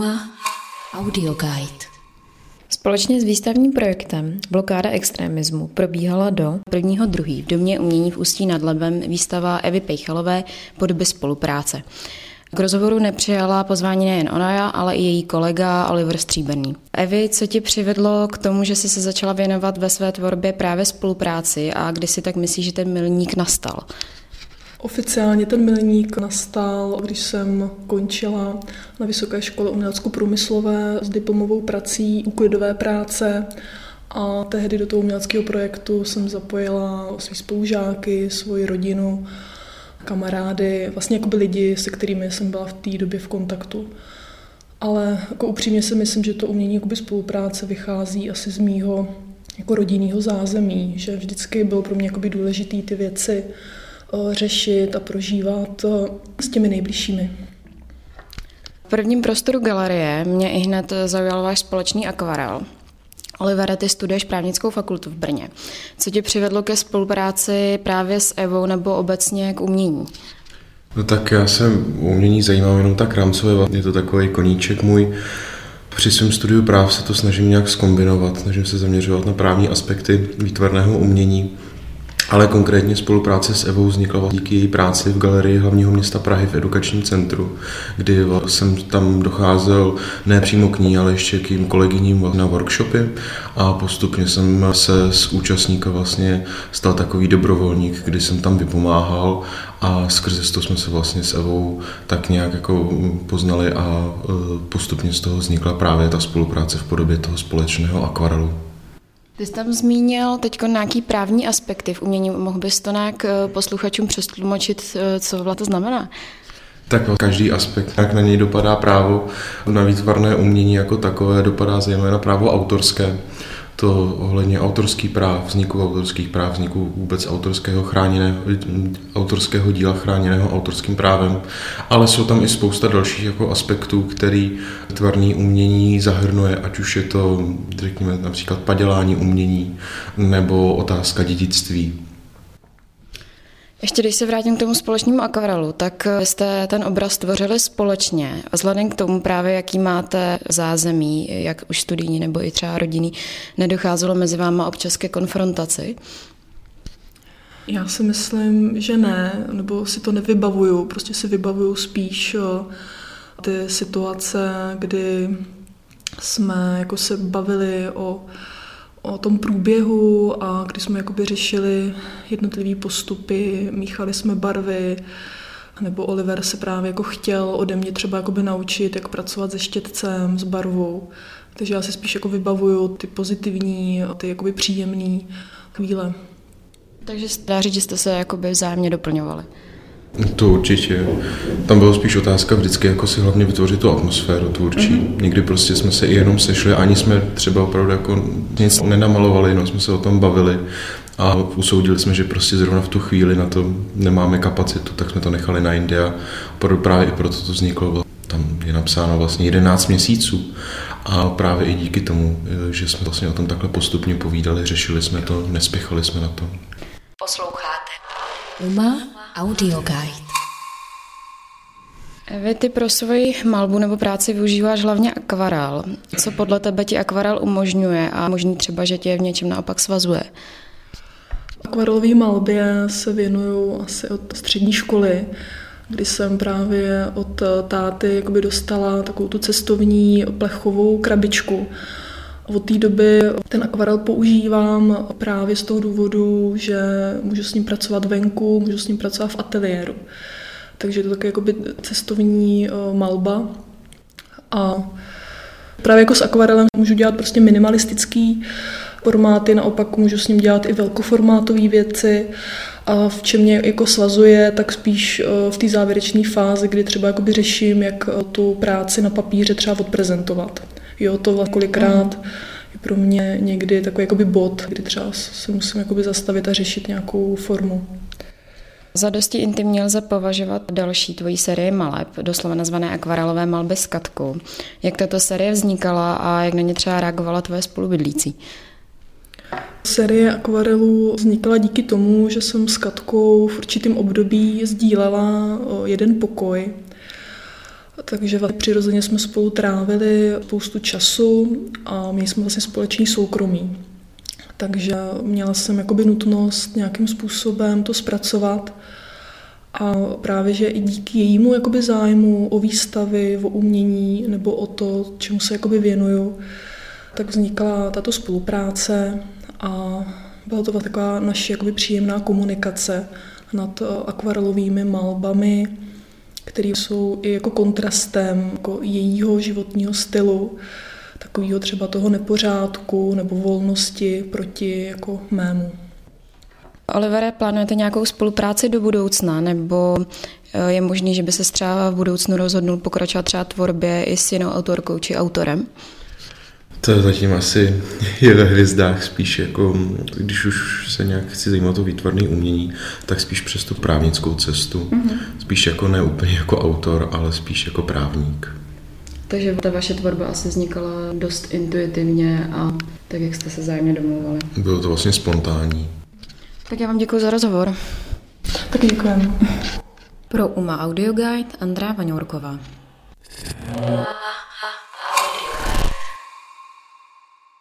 Uma Audio Guide. Společně s výstavním projektem Blokáda extremismu probíhala do 1.2. v Domě umění v Ústí nad Labem výstava Evy Pejchalové podoby spolupráce. K rozhovoru nepřijala pozvání nejen ona, ale i její kolega Oliver Stříbrný. Evi, co ti přivedlo k tomu, že jsi se začala věnovat ve své tvorbě právě spolupráci a kdy si tak myslíš, že ten milník nastal? Oficiálně ten milník nastal, když jsem končila na Vysoké škole umělecko-průmyslové s diplomovou prací úklidové práce a tehdy do toho uměleckého projektu jsem zapojila své spolužáky, svoji rodinu, kamarády, vlastně jako by lidi, se kterými jsem byla v té době v kontaktu. Ale jako upřímně si myslím, že to umění jakoby spolupráce vychází asi z mýho jako rodinného zázemí, že vždycky bylo pro mě jakoby důležité ty věci řešit a prožívat eh, s těmi nejbližšími. V prvním prostoru galerie mě i hned zaujal váš společný akvarel. Olivera, ty studuješ právnickou fakultu v Brně. Co tě přivedlo ke spolupráci právě s Evou nebo obecně k umění? No tak já jsem umění zajímám jenom tak rámcové, je to takový koníček můj. Při svém studiu práv se to snažím nějak skombinovat, snažím se zaměřovat na právní aspekty výtvarného umění ale konkrétně spolupráce s Evou vznikla díky její práci v galerii hlavního města Prahy v edukačním centru, kdy jsem tam docházel ne přímo k ní, ale ještě k jím kolegyním na workshopy a postupně jsem se z účastníka vlastně stal takový dobrovolník, kdy jsem tam vypomáhal a skrze to jsme se vlastně s Evou tak nějak jako poznali a e, postupně z toho vznikla právě ta spolupráce v podobě toho společného akvarelu. Ty jsi tam zmínil teď nějaký právní aspekty v umění. Mohl bys to nějak eh, posluchačům přestlumočit, eh, co to znamená? Tak každý aspekt, jak na něj dopadá právo, na výtvarné umění jako takové dopadá zejména právo autorské to ohledně autorských práv, vzniku autorských práv, vzniku vůbec autorského, chráněného, autorského díla chráněného autorským právem, ale jsou tam i spousta dalších jako aspektů, který tvarný umění zahrnuje, ať už je to, řekněme, například padělání umění nebo otázka dědictví. Ještě když se vrátím k tomu společnému akvarelu, tak jste ten obraz tvořili společně. Vzhledem k tomu právě, jaký máte zázemí, jak už studijní nebo i třeba rodinný, nedocházelo mezi váma občas ke konfrontaci? Já si myslím, že ne, nebo si to nevybavuju. Prostě si vybavuju spíš eh, ty situace, kdy jsme jako se bavili o o tom průběhu a kdy jsme jakoby řešili jednotlivé postupy, míchali jsme barvy, nebo Oliver se právě jako chtěl ode mě třeba jakoby naučit, jak pracovat se štětcem, s barvou. Takže já si spíš jako vybavuju ty pozitivní, ty jakoby příjemné chvíle. Takže dá říct, že jste se jakoby vzájemně doplňovali. To určitě. Tam byla spíš otázka vždycky, jako si hlavně vytvořit tu atmosféru tvůrčí. Mm-hmm. Někdy prostě jsme se i jenom sešli, ani jsme třeba opravdu jako nic nenamalovali, jenom jsme se o tom bavili a usoudili jsme, že prostě zrovna v tu chvíli na to nemáme kapacitu, tak jsme to nechali na Indii a právě i proto to vzniklo. Tam je napsáno vlastně 11 měsíců a právě i díky tomu, že jsme vlastně o tom takhle postupně povídali, řešili jsme to, nespěchali jsme na to. Posloucháte Uma Audio Guide. Vy ty pro svoji malbu nebo práci využíváš hlavně akvarel. Co podle tebe ti akvarel umožňuje a možný třeba, že tě v něčem naopak svazuje? Akvarelové malbě se věnuju asi od střední školy, kdy jsem právě od táty jakoby dostala takovou tu cestovní plechovou krabičku. Od té doby ten akvarel používám právě z toho důvodu, že můžu s ním pracovat venku, můžu s ním pracovat v ateliéru. Takže je to jakoby cestovní eh, malba. A právě jako s akvarelem můžu dělat prostě minimalistický formáty, naopak můžu s ním dělat i velkoformátové věci. A v čem mě jako svazuje, tak spíš eh, v té závěrečné fázi, kdy třeba řeším, jak eh, tu práci na papíře třeba odprezentovat. Jo, to kolikrát je pro mě někdy takový jakoby bod, kdy třeba se musím jakoby zastavit a řešit nějakou formu. Za dosti intimní lze považovat další tvojí série maleb, doslova nazvané akvarelové malby s Katkou. Jak tato série vznikala a jak na ně třeba reagovala tvoje spolubydlící? Série akvarelů vznikla díky tomu, že jsem s Katkou v určitém období sdílela jeden pokoj Takže přirozeně jsme spolu trávili spoustu času a měli jsme vlastně společný soukromí. Takže měla jsem jakoby nutnost nějakým způsobem to zpracovat. A právě, že i díky jejímu jakoby zájmu o výstavy, o umění nebo o to, čemu se jakoby věnuju, tak vznikla tato spolupráce a byla to taková naše jakoby příjemná komunikace nad akvarelovými malbami, které jsou i jako kontrastem jako jejího životního stylu, takového třeba toho nepořádku nebo volnosti proti jako mému. Olivere, plánujete nějakou spolupráci do budoucna, nebo eh, je možný, že by se třeba v budoucnu rozhodnul pokračovat třeba tvorbě i s jinou autorkou či autorem? To zatím asi je ve hvězdách spíš jako, když už se nějak chci zajímat o výtvarné umění, tak spíš přes tu právnickou cestu. Mm-hmm. Spíš jako ne úplně jako autor, ale spíš jako právník. Takže ta vaše tvorba asi vznikala dost intuitivně a tak, jak jste se zájemně domluvali. Bylo to vlastně spontánní. Tak já vám děkuji za rozhovor. Tak děkujeme. Pro UMA Audio Guide Andrá Vaňourková.